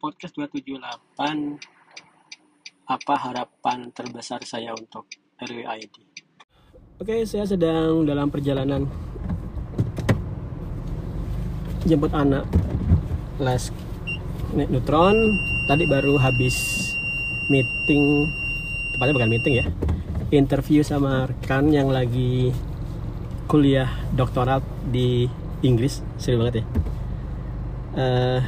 podcast 278 apa harapan terbesar saya untuk RWID Oke saya sedang dalam perjalanan jemput anak les naik neutron. Tadi baru habis meeting tepatnya bukan meeting ya interview sama rekan yang lagi kuliah doktoral di Inggris. Seru banget ya. Uh,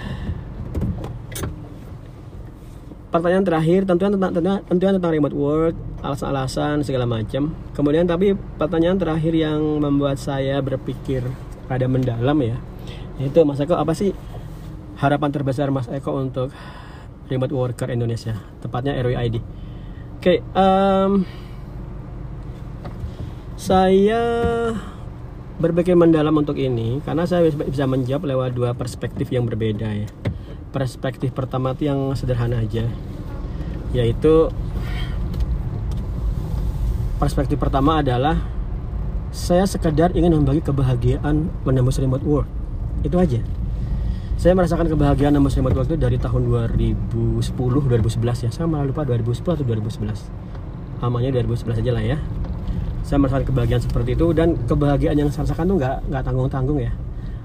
pertanyaan terakhir tentunya tentang tentunya, tentunya tentang remote work alasan-alasan segala macam. Kemudian tapi pertanyaan terakhir yang membuat saya berpikir ada mendalam ya itu Mas Eko apa sih harapan terbesar Mas Eko untuk remote worker Indonesia? Tepatnya RWID oke okay, um, saya berpikir mendalam untuk ini karena saya bisa menjawab lewat dua perspektif yang berbeda ya perspektif pertama itu yang sederhana aja. Yaitu perspektif pertama adalah saya sekedar ingin membagi kebahagiaan menembus remote work itu aja. Saya merasakan kebahagiaan menembus remote work itu dari tahun 2010 2011 ya. Saya malah lupa 2010 atau 2011 amanya 2011 aja lah ya. Saya merasakan kebahagiaan seperti itu dan kebahagiaan yang saya rasakan tuh nggak nggak tanggung tanggung ya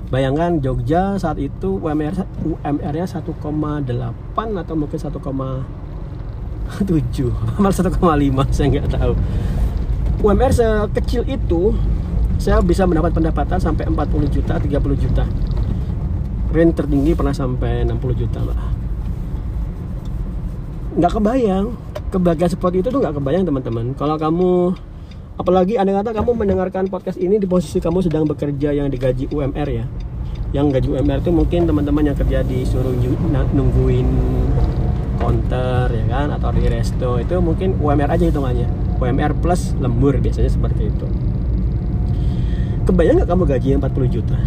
bayangkan Jogja saat itu UMR UMR nya 1,8 atau mungkin 1,7 malah 1,5 saya nggak tahu. UMR sekecil itu saya bisa mendapat pendapatan sampai 40 juta 30 juta. Rent tertinggi pernah sampai 60 juta lah nggak kebayang. Kebahagiaan seperti itu tuh nggak kebayang teman-teman. Kalau kamu apalagi anda kata kamu mendengarkan podcast ini di posisi kamu sedang bekerja yang digaji UMR ya. Yang gaji UMR itu mungkin teman-teman yang kerja di suruh nungguin counter ya kan? Atau di resto itu mungkin UMR aja hitungannya. UMR plus lembur biasanya seperti itu. Kebayang nggak kamu gaji 40 juta?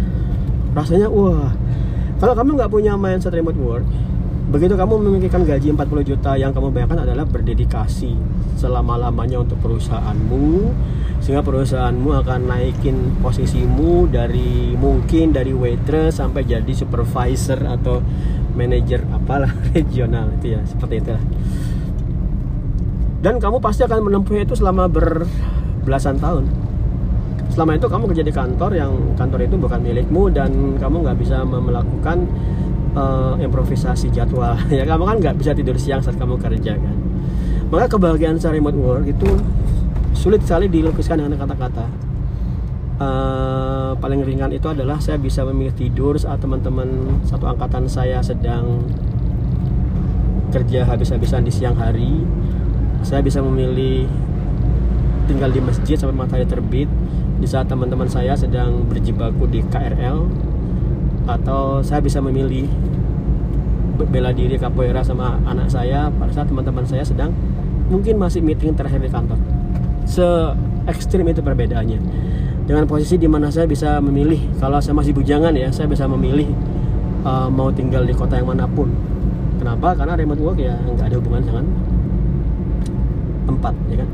Rasanya wah kalau kamu nggak punya mindset remote work begitu kamu memikirkan gaji 40 juta yang kamu bayangkan adalah berdedikasi selama-lamanya untuk perusahaanmu sehingga perusahaanmu akan naikin posisimu dari mungkin dari waitress sampai jadi supervisor atau manajer apalah regional itu ya seperti itu dan kamu pasti akan menempuh itu selama berbelasan tahun. Selama itu kamu kerja di kantor yang kantor itu bukan milikmu dan kamu nggak bisa melakukan uh, improvisasi jadwal. Ya kamu kan nggak bisa tidur siang saat kamu kerja kan? Maka kebahagiaan secara remote work itu sulit sekali dilukiskan dengan kata-kata. Uh, paling ringan itu adalah saya bisa memilih tidur saat teman-teman satu angkatan saya sedang kerja habis-habisan di siang hari. Saya bisa memilih tinggal di masjid sampai matahari terbit. Di saat teman-teman saya sedang berjibaku di KRL atau saya bisa memilih bela diri capoeira sama anak saya pada saat teman-teman saya sedang mungkin masih meeting terakhir di kantor. Se ekstrim itu perbedaannya. Dengan posisi di mana saya bisa memilih kalau saya masih bujangan ya saya bisa memilih uh, mau tinggal di kota yang mana pun. Kenapa? Karena remote work ya nggak ada hubungan dengan tempat ya kan?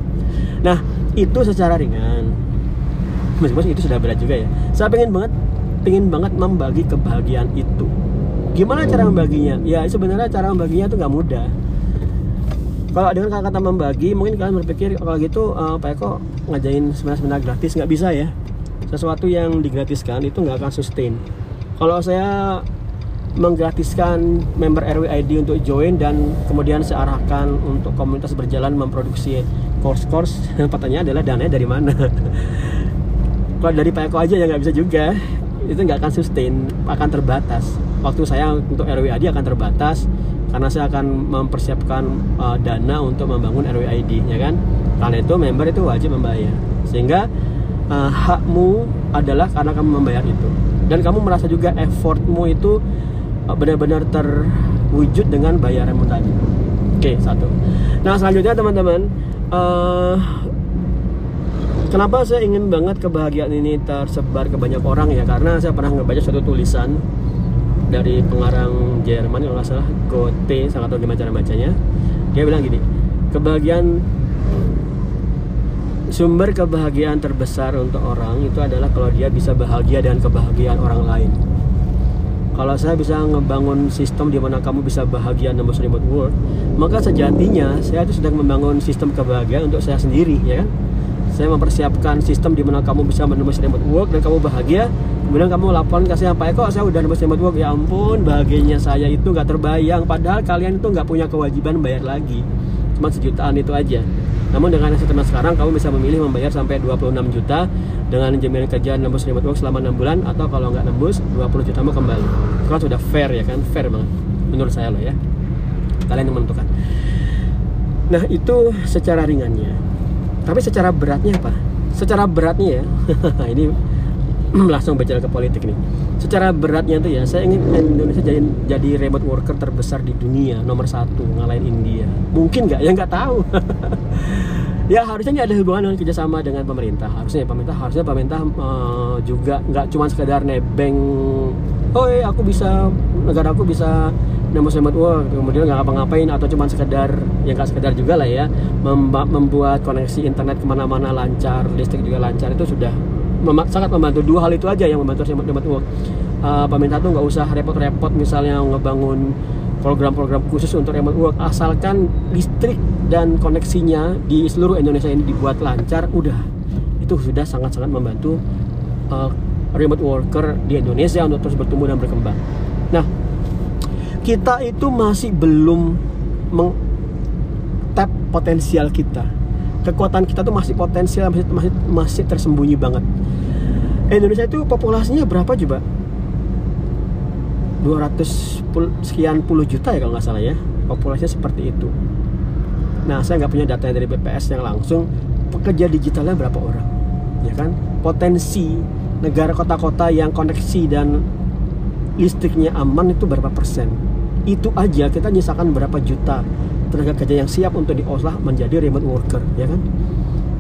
Nah itu secara ringan. Meskipun itu sudah berat juga ya. Saya pengen banget pengen banget membagi kebahagiaan itu. Gimana cara membaginya? Ya sebenarnya cara membaginya itu nggak mudah. Kalau dengan kata-kata membagi mungkin kalian berpikir kalau gitu uh, Pak Eko ngajain seminar-seminar gratis nggak bisa ya? Sesuatu yang digratiskan itu nggak akan sustain. Kalau saya menggratiskan member RWID untuk join dan kemudian saya arahkan untuk komunitas berjalan memproduksi course-course pertanyaan adalah dananya dari mana? Kalau dari Pak Eko aja ya nggak bisa juga itu nggak akan sustain akan terbatas. Waktu saya untuk RWID akan terbatas karena saya akan mempersiapkan uh, dana untuk membangun RWID ya kan? Karena itu member itu wajib membayar. Sehingga uh, hakmu adalah karena kamu membayar itu. Dan kamu merasa juga effortmu itu uh, benar-benar terwujud dengan bayaranmu tadi. Oke satu. Nah selanjutnya teman-teman uh, kenapa saya ingin banget kebahagiaan ini tersebar ke banyak orang ya? Karena saya pernah ngebaca suatu tulisan dari pengarang Jerman kalau nggak salah Goethe sangat tahu gimana cara bacanya. Dia bilang gini kebahagiaan sumber kebahagiaan terbesar untuk orang itu adalah kalau dia bisa bahagia dengan kebahagiaan orang lain. Kalau saya bisa ngebangun sistem di mana kamu bisa bahagia nembus remote work maka sejatinya saya itu sedang membangun sistem kebahagiaan untuk saya sendiri ya kan saya mempersiapkan sistem di mana kamu bisa menembus remote work dan kamu bahagia. Kemudian kamu laporan ke saya Pak Eko saya udah nembus remote work ya ampun bahagianya saya itu nggak terbayang. Padahal kalian itu nggak punya kewajiban bayar lagi. Cuma sejutaan itu aja. Namun dengan sistem sekarang kamu bisa memilih membayar sampai 26 juta dengan jaminan kerja nembus remote work selama 6 bulan atau kalau nggak nembus 20 juta mau kembali. Kan sudah fair ya kan? Fair banget. Menurut saya loh ya. Kalian yang menentukan. Nah itu secara ringannya tapi secara beratnya apa? Secara beratnya ya, ini langsung bicara ke politik nih. Secara beratnya tuh ya, saya ingin Indonesia jadi jadi remote worker terbesar di dunia nomor satu ngalahin India. Mungkin nggak? Ya nggak tahu. ya harusnya ini ada hubungan dengan kerjasama dengan pemerintah. Harusnya ya, pemerintah harusnya pemerintah uh, juga nggak cuma sekedar nebeng, oh aku bisa negara aku bisa nemu semat work kemudian nggak ngapa-ngapain atau cuma sekedar yang nggak sekedar juga lah ya membuat koneksi internet ke mana-mana lancar listrik juga lancar itu sudah mem sangat membantu. Dua hal itu aja yang membantu semat semat work uh, pemerintah tuh nggak usah repot-repot misalnya ngebangun program-program khusus untuk remote work asalkan listrik dan koneksinya di seluruh Indonesia ini dibuat lancar udah. Itu sudah sangat-sangat membantu uh, remote worker di Indonesia untuk terus bertumbuh dan berkembang. Nah kita itu masih belum meng tap potensial kita. Kekuatan kita tuh masih potensial masih masih masih tersembunyi banget. Indonesia itu populasinya berapa coba? 200 sekian puluh juta ya kalau nggak salah ya populasinya seperti itu. Nah saya nggak punya data dari BPS yang langsung pekerja digitalnya berapa orang ya kan? Potensi negara kota-kota yang koneksi dan listriknya aman itu berapa persen itu aja kita nyisakan berapa juta tenaga kerja yang siap untuk diolah menjadi remote worker ya kan?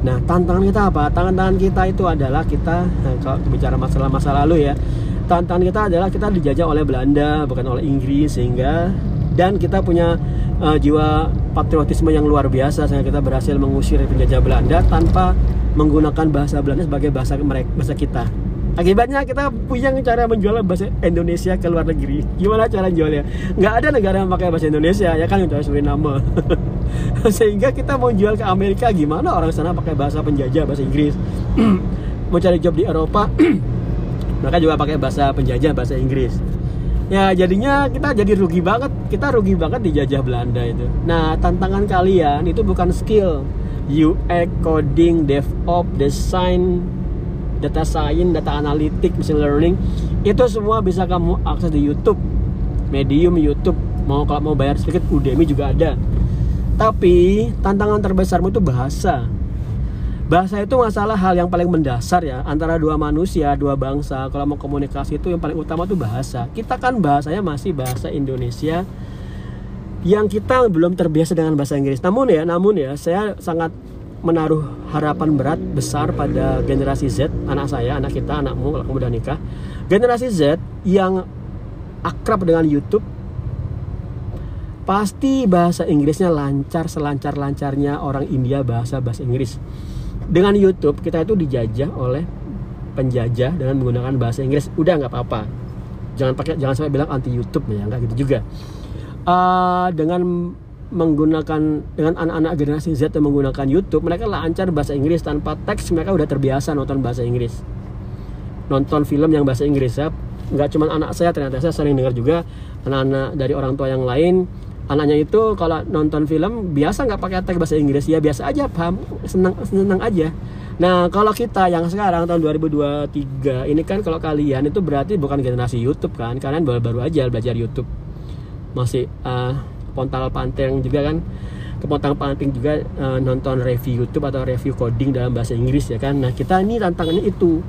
Nah tantangan kita apa? Tantangan kita itu adalah kita nah, kalau bicara masalah masa lalu ya tantangan kita adalah kita dijajah oleh Belanda bukan oleh Inggris sehingga dan kita punya uh, jiwa patriotisme yang luar biasa sehingga kita berhasil mengusir penjajah Belanda tanpa menggunakan bahasa Belanda sebagai bahasa mereka bahasa kita Akibatnya kita punya cara menjual bahasa Indonesia ke luar negeri. Gimana cara jualnya? Nggak ada negara yang pakai bahasa Indonesia, ya kan untuk Suriname. Sehingga kita mau jual ke Amerika gimana orang sana pakai bahasa penjajah, bahasa Inggris. mau cari job di Eropa, mereka juga pakai bahasa penjajah, bahasa Inggris. Ya jadinya kita jadi rugi banget, kita rugi banget dijajah Belanda itu. Nah tantangan kalian itu bukan skill, UX, coding, DevOps, design, data science, data analitik, machine learning itu semua bisa kamu akses di YouTube, Medium YouTube. Mau kalau mau bayar sedikit Udemy juga ada. Tapi tantangan terbesarmu itu bahasa. Bahasa itu masalah hal yang paling mendasar ya antara dua manusia, dua bangsa. Kalau mau komunikasi itu yang paling utama itu bahasa. Kita kan bahasanya masih bahasa Indonesia yang kita belum terbiasa dengan bahasa Inggris. Namun ya, namun ya, saya sangat menaruh harapan berat besar pada generasi Z, anak saya, anak kita, anakmu kalau kamu udah nikah. Generasi Z yang akrab dengan YouTube pasti bahasa Inggrisnya lancar selancar-lancarnya orang India bahasa bahasa Inggris. Dengan YouTube kita itu dijajah oleh penjajah dengan menggunakan bahasa Inggris. Udah nggak apa-apa. Jangan pakai jangan sampai bilang anti YouTube ya, nggak gitu juga. Uh, dengan menggunakan dengan anak-anak generasi Z yang menggunakan YouTube mereka lancar bahasa Inggris tanpa teks mereka udah terbiasa nonton bahasa Inggris. Nonton film yang bahasa Inggris ya. Nggak cuma anak saya ternyata saya sering dengar juga anak-anak dari orang tua yang lain. Anaknya itu kalau nonton film biasa nggak pakai teks bahasa Inggris. Ya biasa aja paham? Senang senang aja. Nah kalau kita yang sekarang tahun 2023 ini kan kalau kalian itu berarti bukan generasi YouTube kan? Kalian baru-baru aja belajar YouTube. Masih uh, pontal panteng juga kan. Kepontang panting juga uh, nonton review YouTube atau review coding dalam bahasa Inggris ya kan. Nah kita ini tantangannya itu.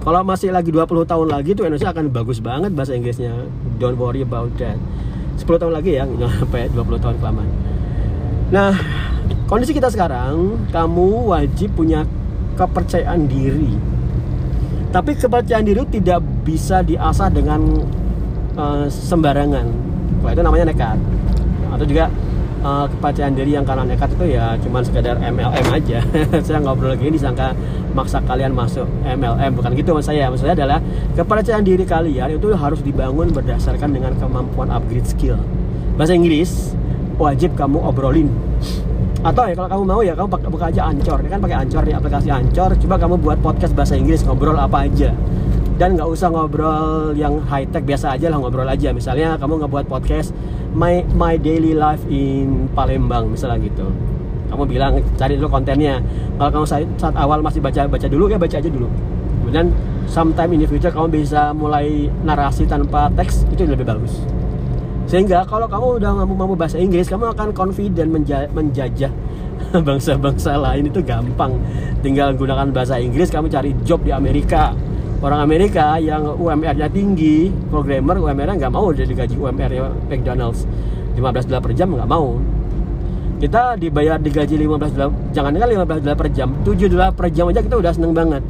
Kalau masih lagi 20 tahun lagi tuh Indonesia akan bagus banget bahasa Inggrisnya. Don't worry about that. 10 tahun lagi ya sampai 20 tahun kelamaan. Nah kondisi kita sekarang kamu wajib punya kepercayaan diri. Tapi kepercayaan diri tidak bisa diasah dengan uh, sembarangan Wah itu namanya nekat. Atau juga uh, kepercayaan diri yang karena nekat itu ya cuman sekedar MLM aja. Saya ngobrol lagi disangka maksa kalian masuk MLM bukan gitu maksud saya. Maksudnya adalah kepercayaan diri kalian itu harus dibangun berdasarkan dengan kemampuan upgrade skill. Bahasa Inggris wajib kamu obrolin. Atau ya kalau kamu mau ya kamu buka aja Ancor ini kan pakai Ancor nih aplikasi Ancor coba kamu buat podcast bahasa Inggris ngobrol apa aja dan nggak usah ngobrol yang high tech biasa aja lah ngobrol aja. Misalnya kamu ngebuat podcast my my daily life in Palembang misalnya gitu. Kamu bilang cari dulu kontennya. Kalau kamu saat, saat awal masih baca baca dulu ya baca aja dulu. Kemudian sometime in the future kamu bisa mulai narasi tanpa teks itu lebih bagus. Sehingga kalau kamu udah mampu-mampu bahasa Inggris kamu akan confident menja menjajah bangsa-bangsa lain. Itu gampang. Tinggal gunakan bahasa Inggris kamu cari job di Amerika orang Amerika yang UMR-nya tinggi programmer UMR-nya nggak mau jadi gaji UMR-nya McDonald's. 15 dolar per jam nggak mau. Kita dibayar digaji 15 dolar jangan kan 15 dolar per jam 7 dolar per jam aja kita udah seneng banget.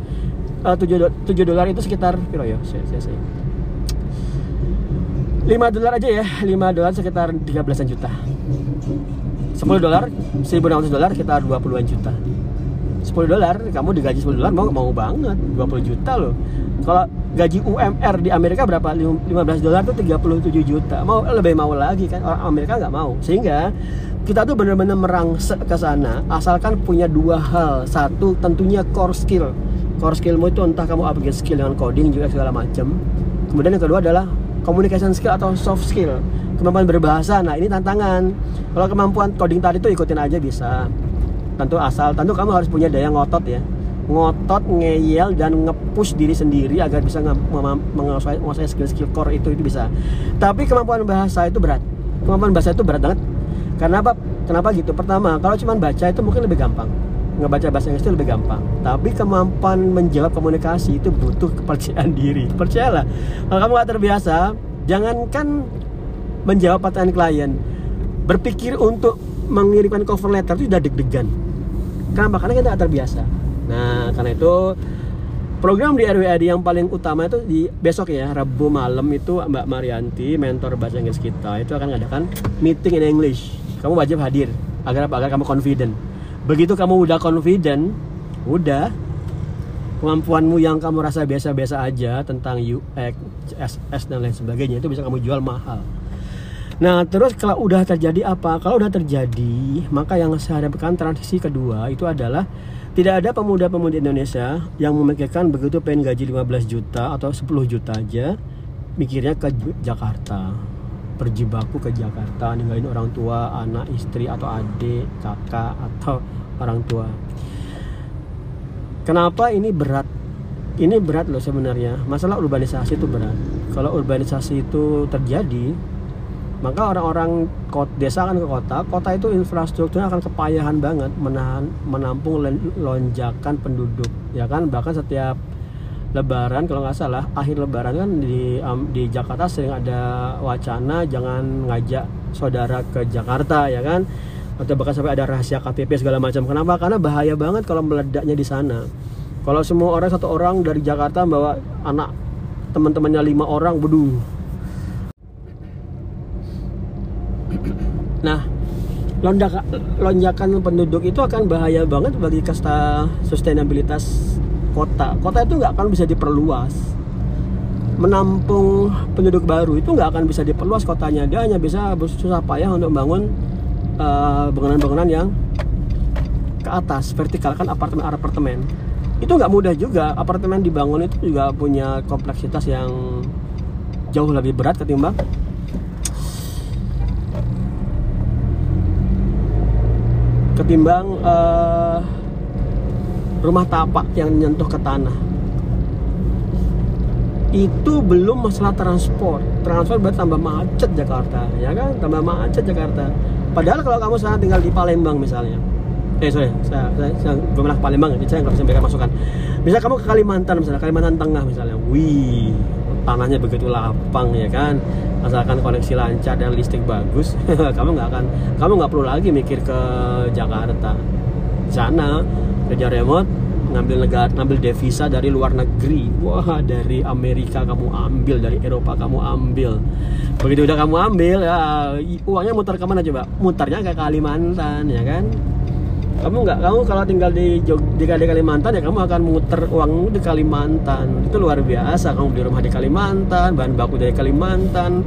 Uh, 7, 7 dolar itu sekitar kira ya saya, saya, saya. 5 dolar aja ya 5 dolar sekitar 13 juta. 10 dolar 1600 dolar sekitar 20-an juta 10 dolar kamu digaji 10 dolar mau mau banget 20 juta loh. Kalau gaji UMR di Amerika berapa? 15 dolar tuh 37 juta. Mau lebih mau lagi kan orang Amerika nggak mau. Sehingga kita tuh benar-benar merangsek ke sana asalkan punya dua hal. Satu tentunya core skill. Core skillmu itu entah kamu upgrade skill dengan coding juga segala macam kemudian yang kedua adalah communication skill atau soft skill. Kemampuan berbahasa nah ini tantangan. Kalau kemampuan coding tadi tuh ikutin aja bisa tentu asal tentu kamu harus punya daya ngotot ya. Ngotot ngeyel dan ngepush diri sendiri agar bisa menguasai skill-skill core itu itu bisa. Tapi kemampuan bahasa itu berat. Kemampuan bahasa itu berat banget. Karena apa? Kenapa gitu? Pertama kalau cuma baca itu mungkin lebih gampang. Ngebaca bahasa Inggris itu lebih gampang. Tapi kemampuan menjawab komunikasi itu butuh kepercayaan diri. Percayalah kalau kamu gak terbiasa jangankan menjawab pertanyaan klien berpikir untuk mengirimkan cover letter itu sudah deg-degan kenapa? karena kita terbiasa nah karena itu program di RWAD yang paling utama itu di besok ya Rabu malam itu Mbak Marianti mentor bahasa Inggris kita itu akan mengadakan meeting in English kamu wajib hadir agar agar kamu confident begitu kamu udah confident udah kemampuanmu yang kamu rasa biasa-biasa aja tentang UX, CSS dan lain sebagainya itu bisa kamu jual mahal. Nah, terus kalau udah terjadi apa? Kalau udah terjadi, maka yang saya harapkan transisi kedua itu adalah tidak ada pemuda-pemudi Indonesia yang memikirkan begitu pengen gaji 15 juta atau 10 juta aja mikirnya ke Jakarta. Berjibaku ke Jakarta ninggalin orang tua anak istri atau adik kakak atau orang tua. Kenapa ini berat? Ini berat loh sebenarnya. Masalah urbanisasi itu berat. Kalau urbanisasi itu terjadi maka orang-orang desa kan ke kota kota itu infrastrukturnya akan kepayahan banget menahan menampung lonjakan penduduk ya kan bahkan setiap Lebaran kalau nggak salah akhir Lebaran kan di um, di Jakarta sering ada wacana jangan ngajak saudara ke Jakarta ya kan atau bahkan sampai ada rahasia KTP segala macam. Kenapa? Karena bahaya banget kalau meledaknya di sana. Kalau semua orang satu orang dari Jakarta bawa anak teman-temannya lima orang, beduh. Nah, lonjakan lonjakan penduduk itu akan bahaya banget bagi kasta sustainabilitas kota. Kota itu nggak akan bisa diperluas. Menampung penduduk baru itu nggak akan bisa diperluas kotanya. Dia hanya bisa susah payah untuk membangun bangunan bangunan-bangunan yang ke atas vertikal kan apartemen apartemen. Itu nggak mudah juga. Apartemen dibangun itu juga punya kompleksitas yang jauh lebih berat ketimbang ketimbang uh, rumah tapak yang nyentuh ke tanah. Itu belum masalah transport. Transport berarti tambah macet Jakarta ya kan? Tambah macet Jakarta. Padahal kalau kamu sana tinggal di Palembang misalnya. Eh sorry saya, saya, saya belum pernah Palembang jadi saya nggak bisa memberikan masukan. Bisa kamu ke Kalimantan misalnya Kalimantan Tengah misalnya. Wih tanahnya begitu lapang ya kan? Asalkan koneksi lancar dan listrik bagus kamu nggak akan kamu nggak perlu lagi mikir ke Jakarta. Sana kerja remote ngambil negara ngambil devisa dari luar negeri. Wah dari Amerika kamu ambil dari Eropa kamu ambil. Begitu udah kamu ambil ya uangnya muter ke mana coba? Muternya ke Kalimantan ya kan kamu nggak kamu kalau tinggal di Jog, di Kalimantan ya kamu akan muter uang di Kalimantan. Itu luar biasa kamu di rumah di Kalimantan bahan baku dari Kalimantan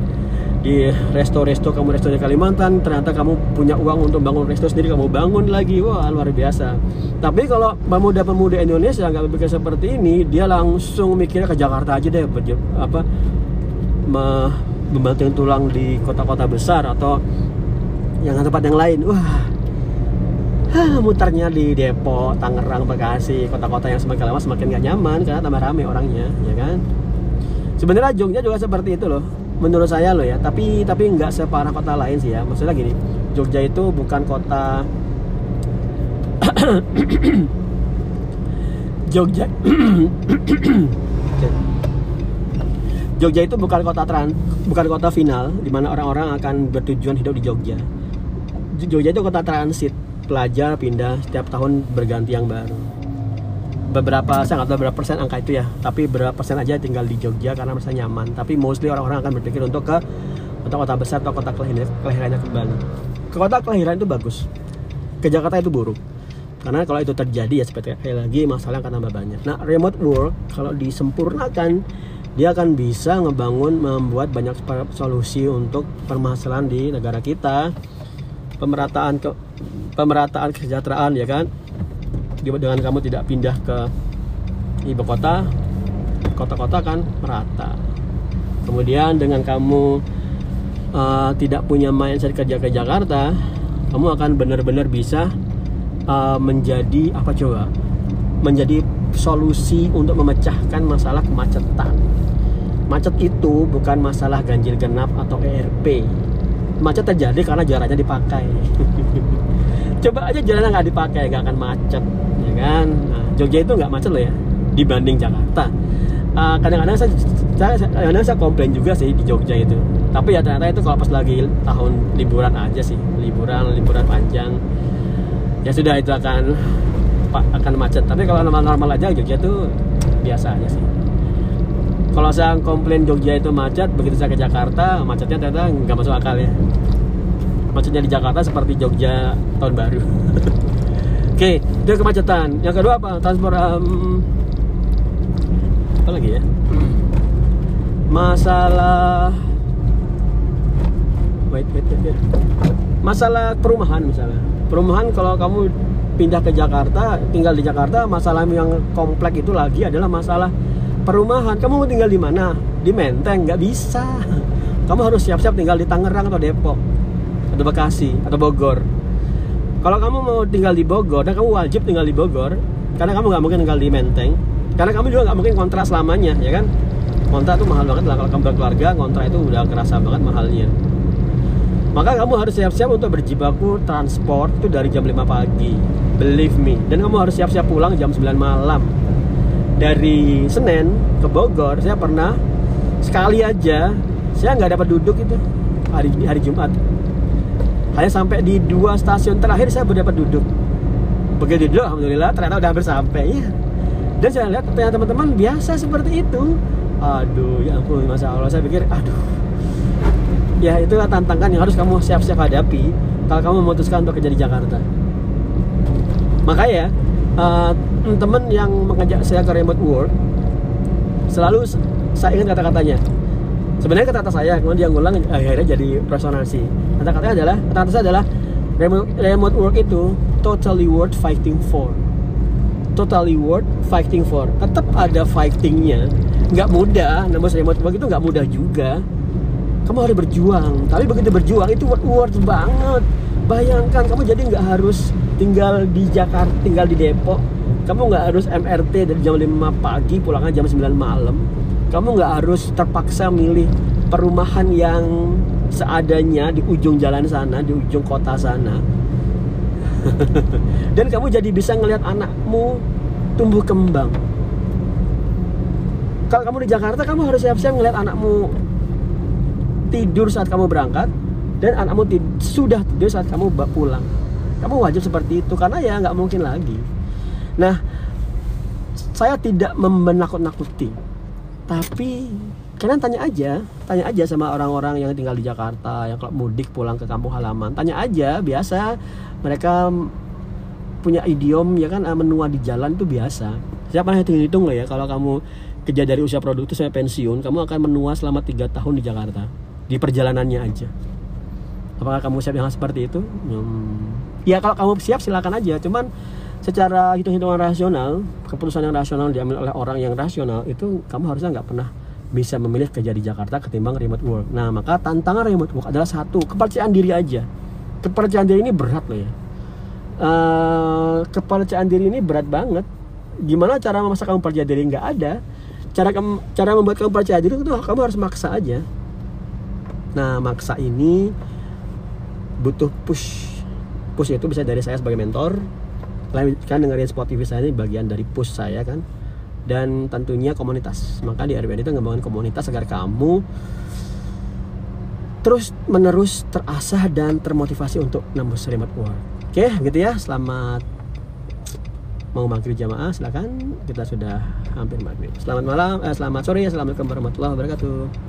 di resto-resto kamu resto di Kalimantan ternyata kamu punya uang untuk bangun resto sendiri kamu bangun lagi. Wah luar biasa. Tapi kalau pemuda-pemuda Indonesia nggak berpikir seperti ini dia langsung mikirnya ke Jakarta aja deh apa membanting tulang di kota-kota besar atau yang tempat yang lain. Wah mutarnya di Depok, Tangerang, Bekasi, kota-kota yang semakin lama semakin gak nyaman karena tambah rame orangnya, ya kan? Sebenarnya Jogja juga seperti itu loh menurut saya loh ya. Tapi tapi nggak separah kota lain sih ya. Maksudnya gini Jogja itu bukan kota Jogja Jogja itu bukan kota trans bukan kota final di mana orang-orang akan bertujuan hidup di Jogja. Jogja itu kota transit pelajar pindah setiap tahun berganti yang baru. Beberapa saya nggak tahu berapa persen angka itu ya tapi berapa persen aja tinggal di Jogja karena merasa nyaman. Tapi mostly orang-orang akan berpikir untuk ke kota-kota besar atau kota kelahiran, kelahirannya kembali ke kota kelahiran itu bagus. Ke Jakarta itu buruk. Karena kalau itu terjadi ya seperti kayak lagi masalah akan tambah banyak. Nah remote work kalau disempurnakan dia akan bisa ngebangun membuat banyak solusi untuk permasalahan di negara kita pemerataan ke pemerataan kesejahteraan ya kan? Dengan kamu tidak pindah ke ibu kota? Kota-kota kan merata. Kemudian dengan kamu uh, tidak punya mindset kerja ke Jakarta kamu akan benar-benar bisa uh, menjadi apa coba? Menjadi solusi untuk memecahkan masalah kemacetan. Macet itu bukan masalah ganjil genap atau ERP macet terjadi karena jaraknya dipakai. Coba aja jalannya nggak dipakai nggak akan macet kan? Nah, Jogja itu nggak macet loh ya dibanding Jakarta. Uh, kadang-kadang saya, saya kadang-kadang saya komplain juga sih di Jogja itu. Tapi ya ternyata itu kalau pas lagi tahun liburan aja sih liburan liburan panjang ya sudah itu akan akan macet. Tapi kalau normal-normal aja Jogja itu biasa aja sih kalau saya komplain Jogja itu macet begitu saya ke Jakarta macetnya ternyata nggak masuk akal ya macetnya di Jakarta seperti Jogja tahun baru Oke, itu kemacetan. Yang kedua apa? Transport um, apa lagi ya? Masalah wait, wait, wait, wait. Masalah perumahan misalnya. Perumahan kalau kamu pindah ke Jakarta, tinggal di Jakarta, masalah yang kompleks itu lagi adalah masalah perumahan. Kamu mau tinggal di mana? Di Menteng, nggak bisa. Kamu harus siap-siap tinggal di Tangerang atau Depok atau Bekasi atau Bogor kalau kamu mau tinggal di Bogor dan kamu wajib tinggal di Bogor karena kamu nggak mungkin tinggal di Menteng karena kamu juga nggak mungkin kontrak selamanya ya kan kontrak itu mahal banget lah kalau kamu berkeluarga kontrak itu udah kerasa banget mahalnya maka kamu harus siap-siap untuk berjibaku transport itu dari jam 5 pagi believe me dan kamu harus siap-siap pulang jam 9 malam dari Senin ke Bogor saya pernah sekali aja saya nggak dapat duduk itu hari hari Jumat. Hanya sampai di dua stasiun terakhir saya berdapat duduk. Begitu duduk alhamdulillah ternyata udah hampir sampai ya. Dan saya lihat ternyata teman-teman biasa seperti itu. Aduh ya ampun masa Allah. Saya pikir aduh. Ya itulah tantangan yang harus kamu siap-siap hadapi kalau kamu memutuskan untuk kerja di Jakarta. Makanya uh, teman yang mengajak saya ke remote work selalu saya ingat kata-katanya. Sebenarnya kata-kata saya kemudian dia ngulang akhirnya jadi resonansi. Kata-katanya adalah kata-kata saya adalah remote, remote work itu totally worth fighting for. Totally worth fighting for. Tetap ada fightingnya. Nggak mudah namun remote work itu nggak mudah juga. Kamu harus berjuang. Tapi begitu berjuang itu worth, worth banget bayangkan kamu jadi nggak harus tinggal di Jakarta tinggal di Depok. Kamu nggak harus MRT dari jam 5 pagi pulangnya jam 9 malam. Kamu nggak harus terpaksa milih perumahan yang seadanya di ujung jalan sana di ujung kota sana. Dan kamu jadi bisa ngelihat anakmu tumbuh kembang. Kalau kamu di Jakarta kamu harus siap-siap ngelihat anakmu tidur saat kamu berangkat dan anakmu sudah tidur saat kamu pulang. Kamu wajib seperti itu karena ya nggak mungkin lagi. Nah saya tidak menakut-nakuti. Tapi kalian tanya aja tanya aja sama orang-orang yang tinggal di Jakarta yang kalau mudik pulang ke kampung halaman. Tanya aja biasa. Mereka punya idiom ya kan ah, menua di jalan itu biasa. Siapa yang hitung-hitung loh ya kalau kamu kerja dari usia produktif sampai pensiun kamu akan menua selama tiga tahun di Jakarta. Di perjalanannya aja apakah kamu siap yang seperti itu? Hmm. ya kalau kamu siap silakan aja. Cuman secara hitung-hitungan rasional keputusan yang rasional diambil oleh orang yang rasional itu kamu harusnya nggak pernah bisa memilih kerja di Jakarta ketimbang remote work. Nah maka tantangan remote work adalah satu kepercayaan diri aja. Kepercayaan diri ini berat loh ya. Uh, kepercayaan diri ini berat banget. Gimana cara memasak kamu percaya diri? Nggak ada. Cara kamu cara membuat kamu percaya diri itu kamu harus maksa aja. Nah maksa ini butuh push. Push itu bisa dari saya sebagai mentor. Kalian kan dengerin spot TV saya ini bagian dari push saya kan. Dan tentunya komunitas. Maka di RBN itu ngembangin komunitas agar kamu terus menerus terasah dan termotivasi untuk nembus remote work. Oke gitu ya. Selamat mau maghrib jamaah. Silakan. Kita sudah hampir maghrib. Selamat malam eh, selamat sore. Assalamualaikum warahmatullahi wabarakatuh